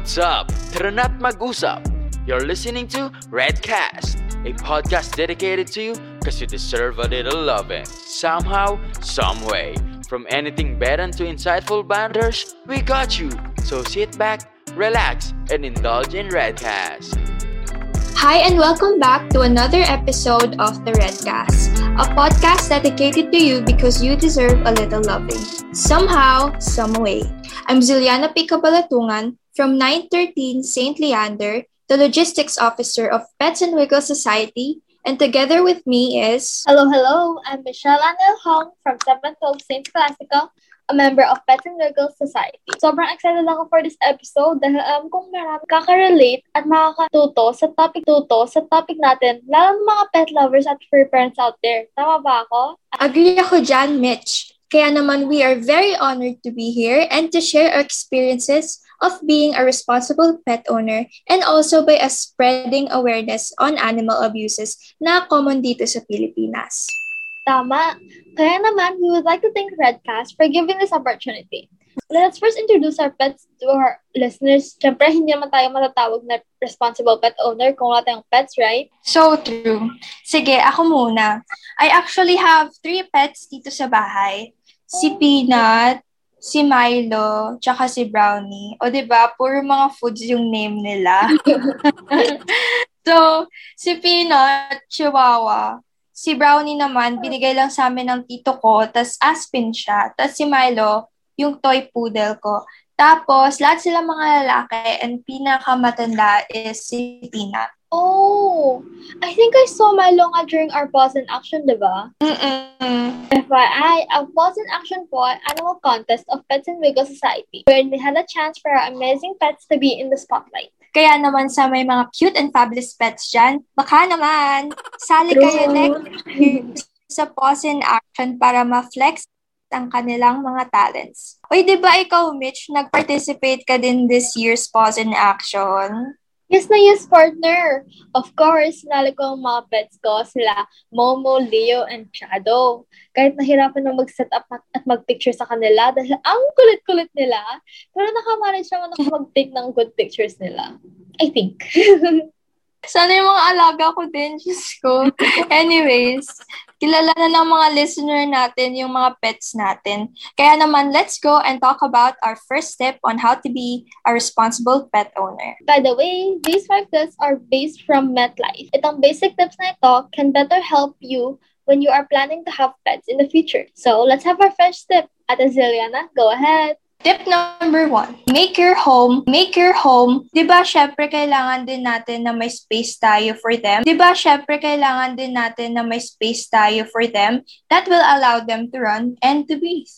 What's up? Tara na't. You're listening to Redcast, a podcast dedicated to you because you deserve a little loving. Somehow, some way. From anything bad to insightful banters, we got you. So sit back, relax, and indulge in Redcast. Hi, and welcome back to another episode of the Redcast, a podcast dedicated to you because you deserve a little loving. Somehow, some way. I'm Pica Balatungan from 913 St. Leander, the Logistics Officer of Pets and Wiggles Society, and together with me is... Hello, hello! I'm Michelle Anel Hong from 712 St. Classical, a member of Pets and Wiggles Society. Sobrang excited ako for this episode dahil alam kong marami kaka-relate at makakatuto sa topic tuto sa topic natin, lalo ng mga pet lovers at fur parents out there. Tama ba ako? Agree ako dyan, Mitch. Kaya naman we are very honored to be here and to share our experiences of being a responsible pet owner and also by us spreading awareness on animal abuses na common dito sa Pilipinas. Tama. Kaya naman, we would like to thank Redcast for giving this opportunity. Let's first introduce our pets to our listeners. Siyempre, hindi naman tayo matatawag na responsible pet owner kung wala tayong pets, right? So true. Sige, ako muna. I actually have three pets dito sa bahay. Si Peanut, si Milo, tsaka si Brownie. O, di ba Puro mga foods yung name nila. so, si Peanut, Chihuahua. Si Brownie naman, binigay lang sa amin ng tito ko, tas Aspin siya. Tas si Milo, yung toy poodle ko. Tapos, lahat sila mga lalaki and pinakamatanda is si Peanut. Oh, I think I saw Milo nga during our pause in action, di ba? Mm-mm. FYI, ang pause in action po ay annual contest of Pets and Wiggle Society wherein we had a chance for our amazing pets to be in the spotlight. Kaya naman sa may mga cute and fabulous pets dyan, baka naman, sali kayo next year sa pause in action para ma-flex ang kanilang mga talents. Uy, di ba ikaw, Mitch, nag-participate ka din this year's pause in action? Yes na yes, partner! Of course, sinali ko ang mga pets ko, sila Momo, Leo, and Shadow. Kahit nahirapan na mag-set up at mag-picture sa kanila dahil ang kulit-kulit nila, pero nakamanage naman ako mag-take ng good pictures nila. I think. Sana yung mga alaga ko din, Diyos ko. Anyways, kilala na ng mga listener natin yung mga pets natin. Kaya naman, let's go and talk about our first step on how to be a responsible pet owner. By the way, these five tips are based from MetLife. Itong basic tips na ito can better help you when you are planning to have pets in the future. So, let's have our first tip. Ate Ziliana, go ahead. Tip number one, make your home, make your home. Di ba, syempre, kailangan din natin na may space tayo for them. Di ba, syempre, kailangan din natin na may space tayo for them that will allow them to run and to breathe.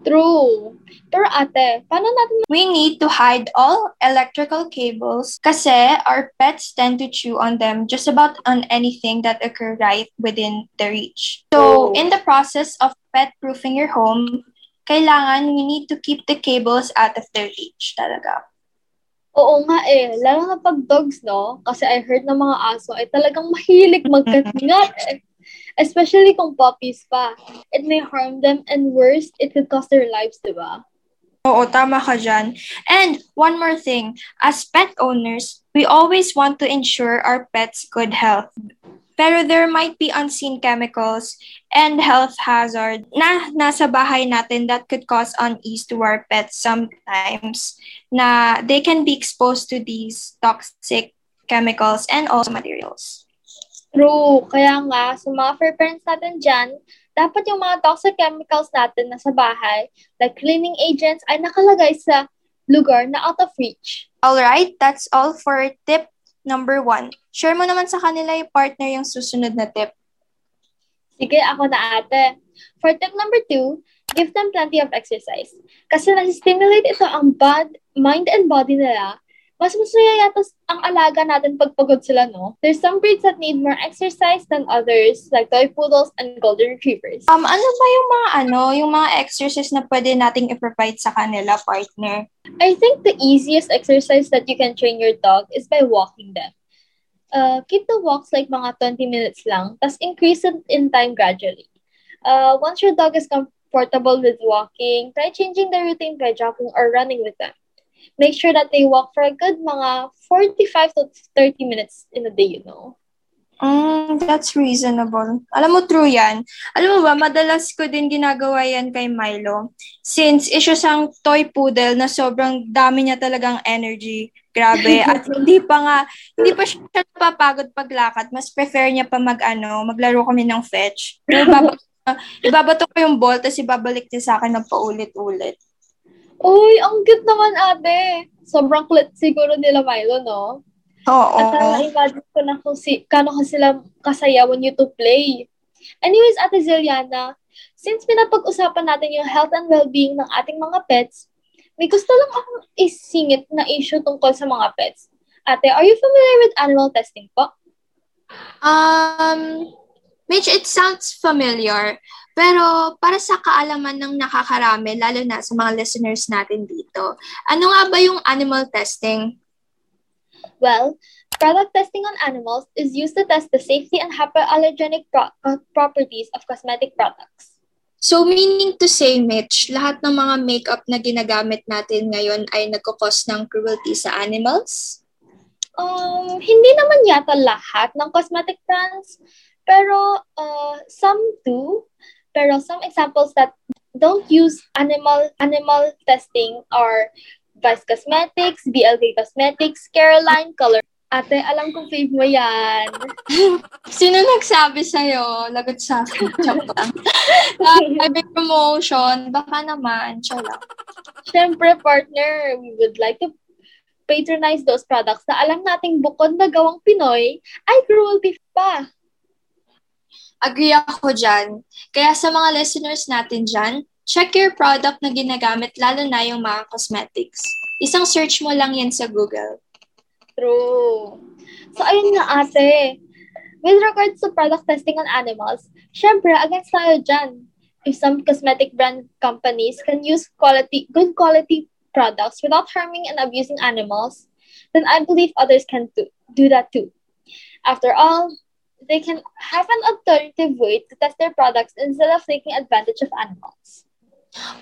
True. Pero ate, paano natin We need to hide all electrical cables kasi our pets tend to chew on them just about on anything that occur right within the reach. So, Oh. in the process of pet-proofing your home, kailangan we need to keep the cables out of their reach talaga. Oo nga eh, lalo na pag dogs, no? Kasi I heard na mga aso ay talagang mahilig magkatingat eh. Especially kung puppies pa. It may harm them and worse, it could cost their lives, di ba? Oo, tama ka dyan. And one more thing, as pet owners, we always want to ensure our pets' good health. Pero there might be unseen chemicals and health hazard na nasa bahay natin that could cause unease to our pets sometimes na they can be exposed to these toxic chemicals and also materials. True. Kaya nga, sa mga fur parents natin dyan, dapat yung mga toxic chemicals natin na sa bahay, like cleaning agents, ay nakalagay sa lugar na out of reach. Alright, that's all for tip number one. Share mo naman sa kanila yung partner yung susunod na tip. Sige, ako na ate. For tip number two, give them plenty of exercise. Kasi nasi-stimulate ito ang bod, mind and body nila. Mas masaya yata ang alaga natin pag pagod sila, no? There's some breeds that need more exercise than others, like toy poodles and golden retrievers. Um, ano ba yung mga ano, yung mga exercise na pwede nating i-provide sa kanila, partner? I think the easiest exercise that you can train your dog is by walking them. Uh, keep the walks like mga 20 minutes lang, tas increase it in time gradually. Uh, once your dog is comfortable with walking, try changing the routine by jogging or running with them. Make sure that they walk for a good mga 45 to 30 minutes in a day, you know. Mm, that's reasonable. Alam mo, true yan. Alam mo ba, madalas ko din ginagawa yan kay Milo. Since isyo siyang toy poodle na sobrang dami niya talagang energy. Grabe. At hindi pa nga, hindi pa siya napapagod paglakad. Mas prefer niya pa mag, ano, maglaro kami ng fetch. Ibabato, ibabato ko yung ball, tapos ibabalik niya sa akin ng paulit-ulit. Uy, ang cute naman, ate. Sobrang kulit siguro nila Milo, no? Oo. At uh, imagine ko na kung si, kano ka sila kasaya when you to play. Anyways, Ate Ziliana, since pinapag-usapan natin yung health and well-being ng ating mga pets, may gusto lang akong isingit na issue tungkol sa mga pets. Ate, are you familiar with animal testing po? Um, Mitch, it sounds familiar. Pero para sa kaalaman ng nakakarami, lalo na sa mga listeners natin dito, ano nga ba yung animal testing? Well, product testing on animals is used to test the safety and hypoallergenic pro- uh, properties of cosmetic products. So meaning to say, Mitch, lahat ng mga makeup na ginagamit natin ngayon ay nagkakos ng cruelty sa animals? Um, hindi naman yata lahat ng cosmetic brands, pero uh, some do. Pero some examples that don't use animal animal testing are Vice Cosmetics, BLK Cosmetics, Caroline Color. Ate, alam kong fave mo yan. Sino nagsabi sa'yo? Lagot sa akin. Joke lang. uh, promotion. Baka naman. Siya lang. Siyempre, partner, we would like to patronize those products na alam nating bukod na gawang Pinoy, ay cruelty pa. Agree ako dyan. Kaya sa mga listeners natin dyan, check your product na ginagamit, lalo na yung mga cosmetics. Isang search mo lang yan sa Google. True. So, ayun nga ate. With regards to product testing on animals, syempre, against tayo dyan. If some cosmetic brand companies can use quality, good quality products without harming and abusing animals, then I believe others can do, do that too. After all, they can have an alternative way to test their products instead of taking advantage of animals.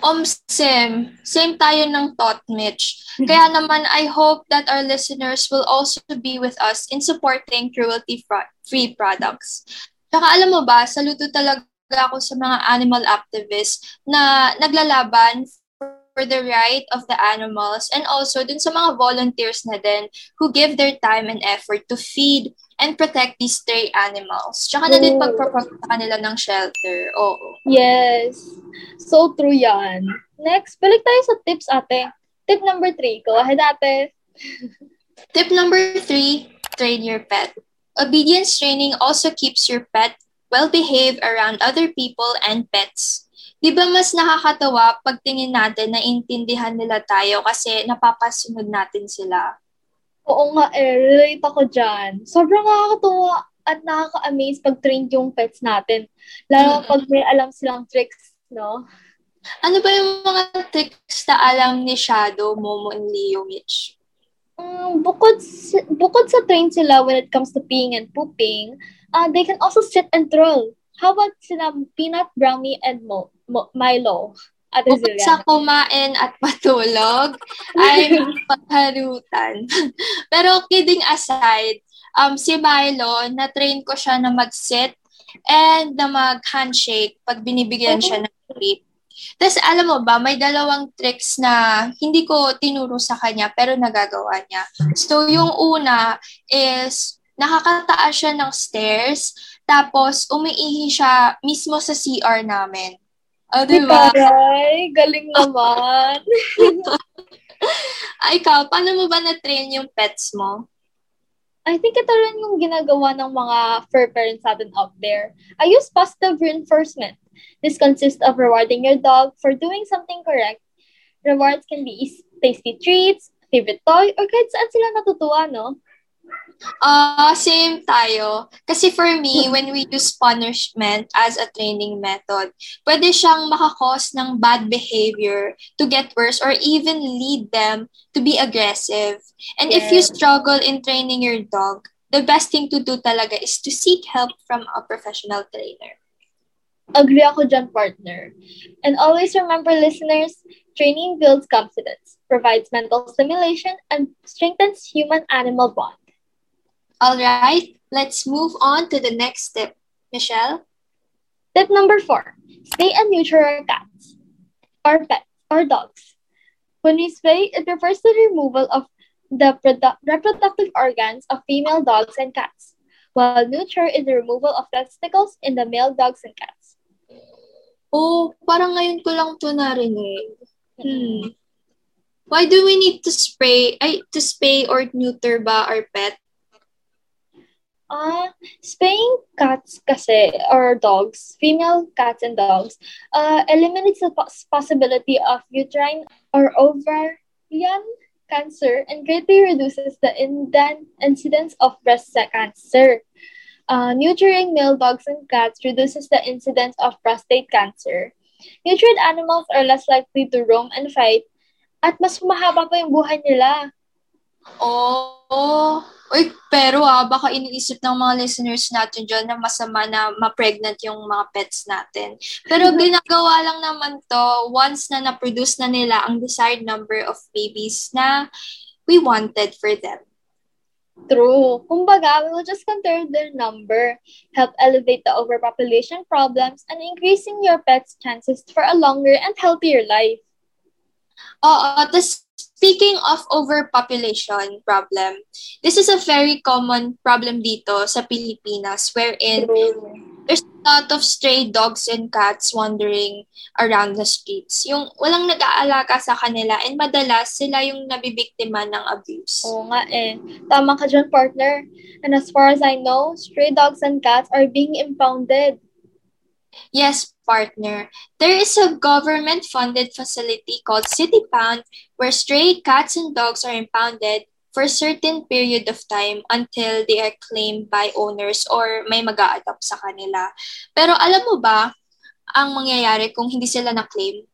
Um, same. Same tayo ng thought, Mitch. Kaya naman, I hope that our listeners will also be with us in supporting cruelty-free products. Tsaka alam mo ba, saludo talaga ako sa mga animal activists na naglalaban for the right of the animals and also dun sa mga volunteers na din who give their time and effort to feed and protect these stray animals. Tsaka na din pagpapapita kanila ng shelter. Oo. Yes. So true yan. Next, balik tayo sa tips, ate. Tip number three. Go ahead, ate. Tip number three, train your pet. Obedience training also keeps your pet well-behaved around other people and pets. Di ba mas nakakatawa pag tingin natin na intindihan nila tayo kasi napapasunod natin sila? Oo nga eh, relate ako dyan. Sobrang nakakatuwa at nakaka-amaze pag trained yung pets natin. Lalo pag may alam silang tricks, no? Ano ba yung mga tricks na alam ni Shadow, Momo, and Leo, Mitch? Um, bukod, bukod sa train sila when it comes to peeing and pooping, uh, they can also sit and troll. How about sila Peanut, Brownie, and Mo, Mo, Milo? Ate Bukod sa kumain at matulog, ay pagharutan. Pero kidding aside, um, si Milo, na-train ko siya na mag-sit and na mag-handshake pag binibigyan siya ng treat. Tapos alam mo ba, may dalawang tricks na hindi ko tinuro sa kanya pero nagagawa niya. So yung una is nakakataas siya ng stairs tapos umiihi siya mismo sa CR namin. Oh, di ba? Ay, galing naman. Ay, ikaw, paano mo ba na-train yung pets mo? I think ito rin yung ginagawa ng mga fur parents natin out there. I use positive reinforcement. This consists of rewarding your dog for doing something correct. Rewards can be tasty treats, favorite toy, or kahit saan sila natutuwa, no? Uh, same tayo. Kasi for me, when we use punishment as a training method, pwede siyang makakos ng bad behavior to get worse or even lead them to be aggressive. And yes. if you struggle in training your dog, the best thing to do talaga is to seek help from a professional trainer. Agree ako dyan, partner. And always remember, listeners, training builds confidence, provides mental stimulation, and strengthens human-animal bond. All right, let's move on to the next tip. Michelle? Tip number four, spay and neuter your cats or pets or dogs. When we spay, it refers to the removal of the produ- reproductive organs of female dogs and cats, while neuter is the removal of testicles in the male dogs and cats. Oh, parang ngayon ko lang to narinig. Hmm. Why do we need to spray, ay, to spay or neuter ba our pet? Ah, spaying cats kasi, or dogs, female cats and dogs, uh, eliminates the pos- possibility of uterine or ovarian cancer and greatly reduces the incidence of breast cancer. Uh, neutering male dogs and cats reduces the incidence of prostate cancer. Neutered animals are less likely to roam and fight at mas mahaba pa yung buhay nila. Oh, Uy, pero ah, baka iniisip ng mga listeners natin dyan na masama na ma-pregnant yung mga pets natin. Pero ginagawa lang naman to once na na-produce na nila ang desired number of babies na we wanted for them. True. Kumbaga, we will just control their number, help elevate the overpopulation problems, and increasing your pet's chances for a longer and healthier life. Oo, tas speaking of overpopulation problem, this is a very common problem dito sa Pilipinas wherein there's a lot of stray dogs and cats wandering around the streets. Yung walang nag-aalaga sa kanila and madalas sila yung nabibiktima ng abuse. Oo nga eh. Tama ka dyan, partner. And as far as I know, stray dogs and cats are being impounded. Yes, partner. There is a government-funded facility called City Pound where stray cats and dogs are impounded for a certain period of time until they are claimed by owners or may mag adopt sa kanila. Pero alam mo ba ang mangyayari kung hindi sila na-claim?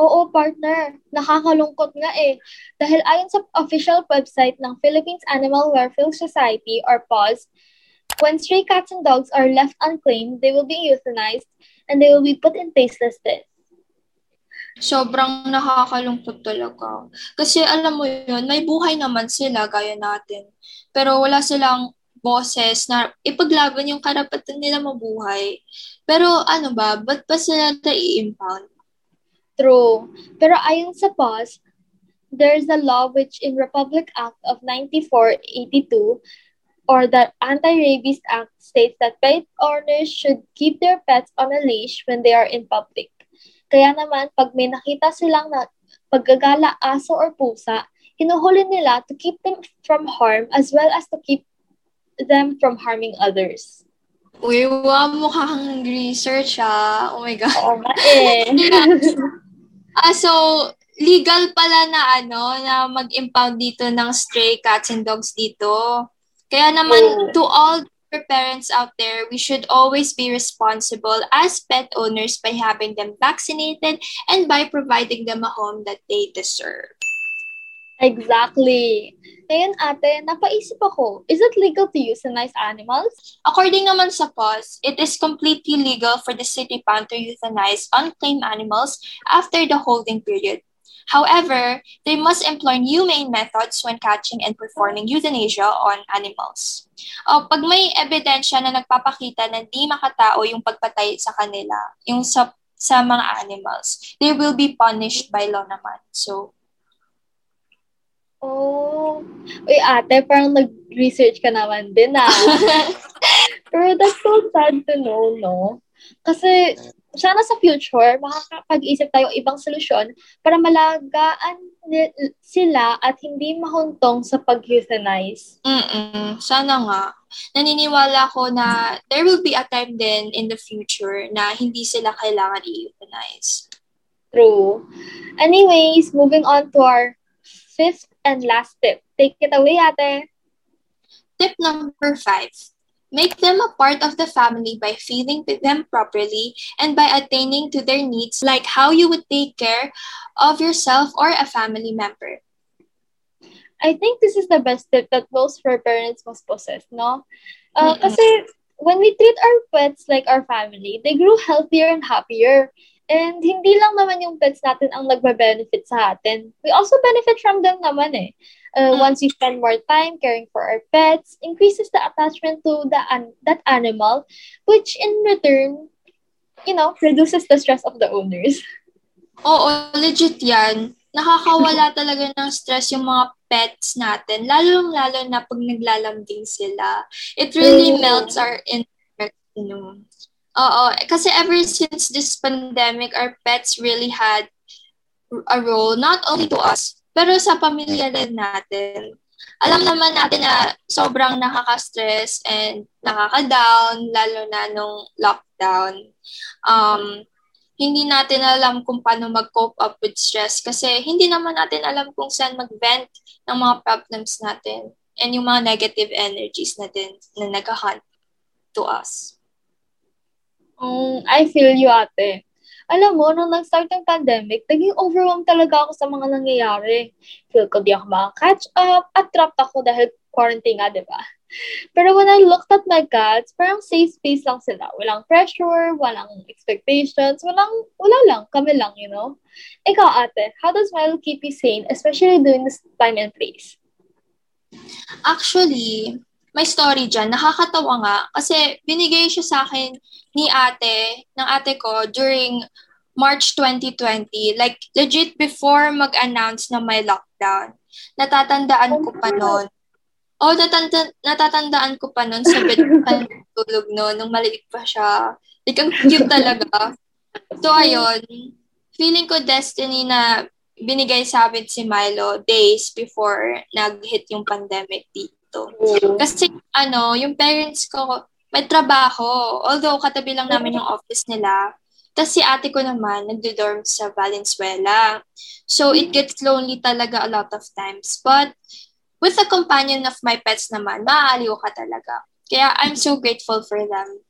Oo, partner. Nakakalungkot nga eh. Dahil ayon sa official website ng Philippines Animal Welfare Society or PAWS, when stray cats and dogs are left unclaimed, they will be euthanized and they will be put in tasteless death. Sobrang nakakalungkot talaga. Kasi alam mo yun, may buhay naman sila gaya natin. Pero wala silang boses na ipaglaban yung karapatan nila mabuhay. Pero ano ba, ba't pa sila i-impound? True. Pero ayon sa PAWS, there's a law which in Republic Act of 9482 or the Anti-Rabies Act states that pet owners should keep their pets on a leash when they are in public. Kaya naman, pag may nakita silang na paggagala aso or pusa, hinuhuli nila to keep them from harm as well as to keep them from harming others. Uy, wow, mukhang research ah. Oh my God. Oo nga eh. ah, so, legal pala na ano, na mag-impound dito ng stray cats and dogs dito. Kaya naman, to all your parents out there, we should always be responsible as pet owners by having them vaccinated and by providing them a home that they deserve. exactly. Ngayon ate, napaisip ako, is it legal to euthanize animals? According naman sa PAWS, it is completely legal for the city pound to euthanize unclaimed animals after the holding period. However, they must employ humane methods when catching and performing euthanasia on animals. O, pag may ebidensya na nagpapakita na di makatao yung pagpatay sa kanila, yung sa, sa mga animals, they will be punished by law naman. So, Oh. Uy, ate, parang nag-research ka naman din ah. Pero that's so sad to know, no? Kasi sana sa future, makakapag-isip tayo ibang solusyon para malagaan sila at hindi mahuntong sa pag-euthanize. mm sana nga. Naniniwala ko na there will be a time then in the future na hindi sila kailangan i-euthanize. True. Anyways, moving on to our fifth and last tip. Take it away, ate. Tip number five. Make them a part of the family by feeding them properly and by attaining to their needs like how you would take care of yourself or a family member. I think this is the best tip that most parents must possess, no? Uh, Mm-mm. kasi when we treat our pets like our family, they grow healthier and happier. And hindi lang naman yung pets natin ang nagbe-benefit sa atin. We also benefit from them naman eh. Uh, once we spend more time caring for our pets, increases the attachment to the an- that animal, which in return, you know, reduces the stress of the owners. Oo, legit yan. Nakakawala talaga ng stress yung mga pets natin, lalo-lalo na pag naglalambing sila. It really Mm. melts our interest, you know. Oo, kasi ever since this pandemic, our pets really had a role, not only to us, pero sa pamilya din natin. Alam naman natin na sobrang nakaka-stress and nakaka-down, lalo na nung lockdown. Um, hindi natin alam kung paano mag-cope up with stress kasi hindi naman natin alam kung saan mag-vent ng mga problems natin and yung mga negative energies natin na nag-hunt to us. Um, I feel you, ate. Alam mo, nung nag-start yung pandemic, naging overwhelmed talaga ako sa mga nangyayari. Feel ko di ako makaka-catch up at trapped ako dahil quarantine nga, di ba? Pero when I looked at my cats, parang safe space lang sila. Walang pressure, walang expectations, walang, wala lang, kami lang, you know? Ikaw, ate, how does Milo keep you sane, especially during this time and place? Actually, may story dyan. Nakakatawa nga kasi binigay siya sa akin ni ate, ng ate ko during March 2020. Like, legit before mag-announce na may lockdown. Natatandaan ko pa noon. Oh, natanda, natatandaan ko pa noon sa bed pa tulog noon nung maliit pa siya. Like, ang cute talaga. So, ayun. Feeling ko destiny na binigay sa amin si Milo days before nag-hit yung pandemic dito. Kasi, ano, yung parents ko, may trabaho. Although, katabi lang namin yung office nila. Tapos si ate ko naman, nagdo-dorm sa Valenzuela. So, it gets lonely talaga a lot of times. But, with the companion of my pets naman, maaaliw ka talaga. Kaya, I'm so grateful for them.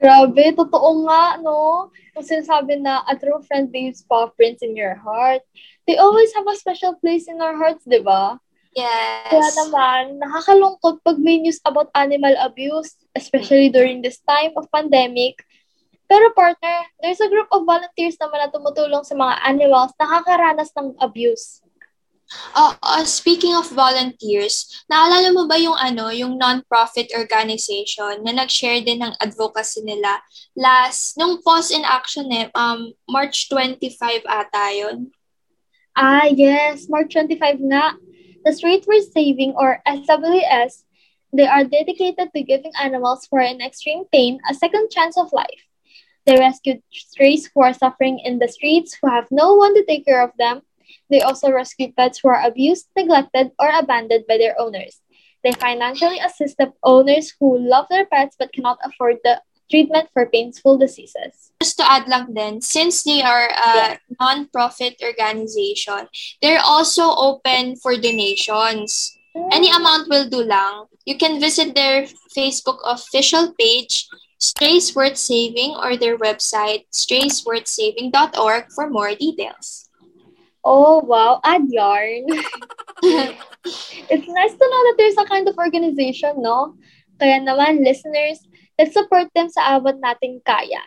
Grabe, totoo nga, no? Yung sinasabi na a true friend leaves paw prints in your heart. They always have a special place in our hearts, di ba? Yes. Kaya naman, nakakalungkot pag may news about animal abuse, especially during this time of pandemic. Pero partner, there's a group of volunteers naman na tumutulong sa mga animals na nakakaranas ng abuse. Uh, uh, speaking of volunteers, naalala mo ba yung ano, yung non-profit organization na nag-share din ng advocacy nila last, nung pause in action eh, um, March 25 ata yun? Ah, yes, March 25 nga. The Street We're Saving or SWS, they are dedicated to giving animals who are in extreme pain a second chance of life. They rescue strays who are suffering in the streets who have no one to take care of them. They also rescue pets who are abused, neglected, or abandoned by their owners. They financially assist the owners who love their pets but cannot afford the treatment for painful diseases. Just to add lang din, since they are a non-profit organization, they're also open for donations. Mm. Any amount will do lang. You can visit their Facebook official page, Strays Worth Saving, or their website, straysworthsaving.org for more details. Oh, wow. Add yarn. it's nice to know that there's a kind of organization, no? Kaya naman, listeners, let's support them sa abot nating kaya.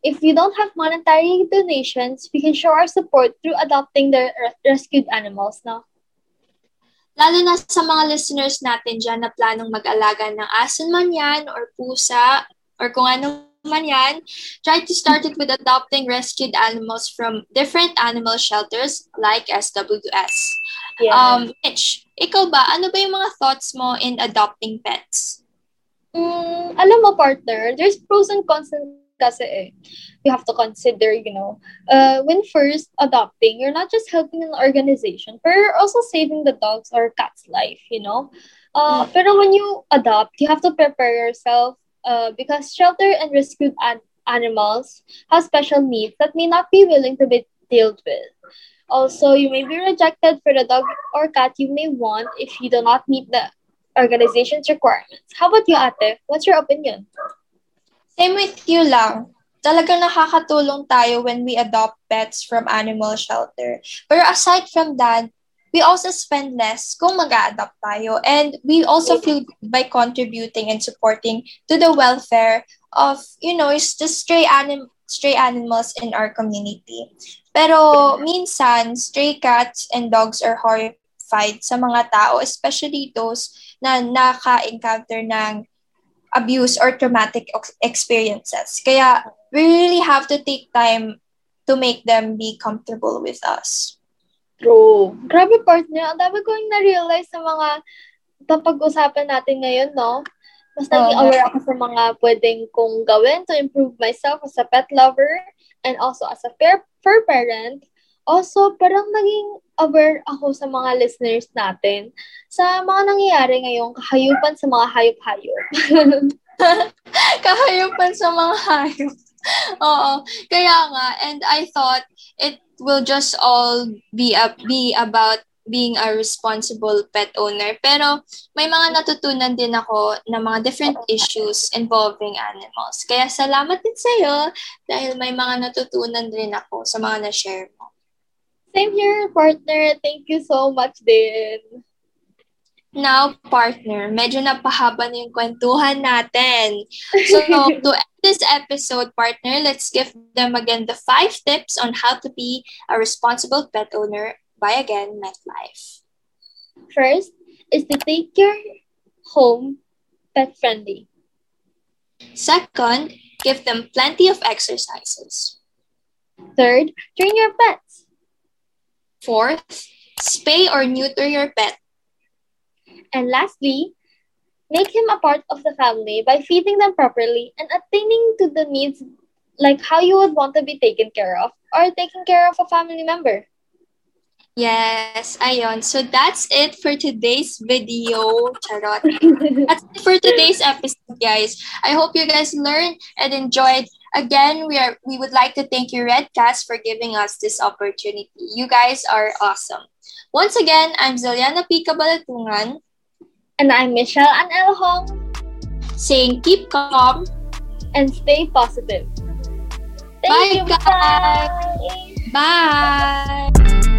If you don't have monetary donations, we can show our support through adopting the re- rescued animals, no? Lalo na sa mga listeners natin dyan na planong mag-alaga ng aso man yan, or pusa, or kung ano man yan, try to start it with adopting rescued animals from different animal shelters like SWS. Yeah. Um, Mitch, ikaw ba, ano ba yung mga thoughts mo in adopting pets? Mm, alam mo, partner, there's pros and cons kasi eh. You have to consider, you know, uh, when first adopting, you're not just helping an organization, but you're also saving the dog's or cat's life, you know? Uh, Pero when you adopt, you have to prepare yourself uh, because shelter and rescued an- animals have special needs that may not be willing to be dealt with. Also, you may be rejected for the dog or cat you may want if you do not meet the organization's requirements. How about you, ate? What's your opinion? Same with you lang. Talagang nakakatulong tayo when we adopt pets from animal shelter. Pero aside from that, we also spend less kung mag adapt tayo. And we also feel good by contributing and supporting to the welfare of, you know, the stray, anim- stray animals in our community. Pero minsan, stray cats and dogs are horrified sa mga tao, especially those na naka-encounter ng abuse or traumatic experiences. Kaya we really have to take time to make them be comfortable with us. True. Grabe, partner. Ang dami ko yung na-realize sa mga papag-usapan natin ngayon, no? Mas naging Oo. aware ako sa mga pwedeng kong gawin to improve myself as a pet lover and also as a fair, fur parent. Also, parang naging aware ako sa mga listeners natin sa mga nangyayari ngayong kahayupan sa mga hayop-hayop. Kahayupan sa mga hayop. Oo. Kaya nga, and I thought it will just all be a, be about being a responsible pet owner. Pero may mga natutunan din ako na mga different issues involving animals. Kaya salamat din sa'yo dahil may mga natutunan din ako sa mga na-share mo. Same here, partner. Thank you so much din. Now, partner, medyo napahaba na yung kwentuhan natin. So, to end this episode, partner, let's give them again the five tips on how to be a responsible pet owner by again MetLife. First is to take your home pet friendly. Second, give them plenty of exercises. Third, train your pets. Fourth, spay or neuter your pet. And lastly, make him a part of the family by feeding them properly and attaining to the needs like how you would want to be taken care of or taking care of a family member. Yes, ayon. So that's it for today's video. Charot. That's it for today's episode, guys. I hope you guys learned and enjoyed. Again, we are we would like to thank you, Redcast, for giving us this opportunity. You guys are awesome. Once again, I'm Zeliana Pica Balatungan, And I'm Michelle Ann Hong saying keep calm. and stay positive. Bye, you. guys. Bye. Bye!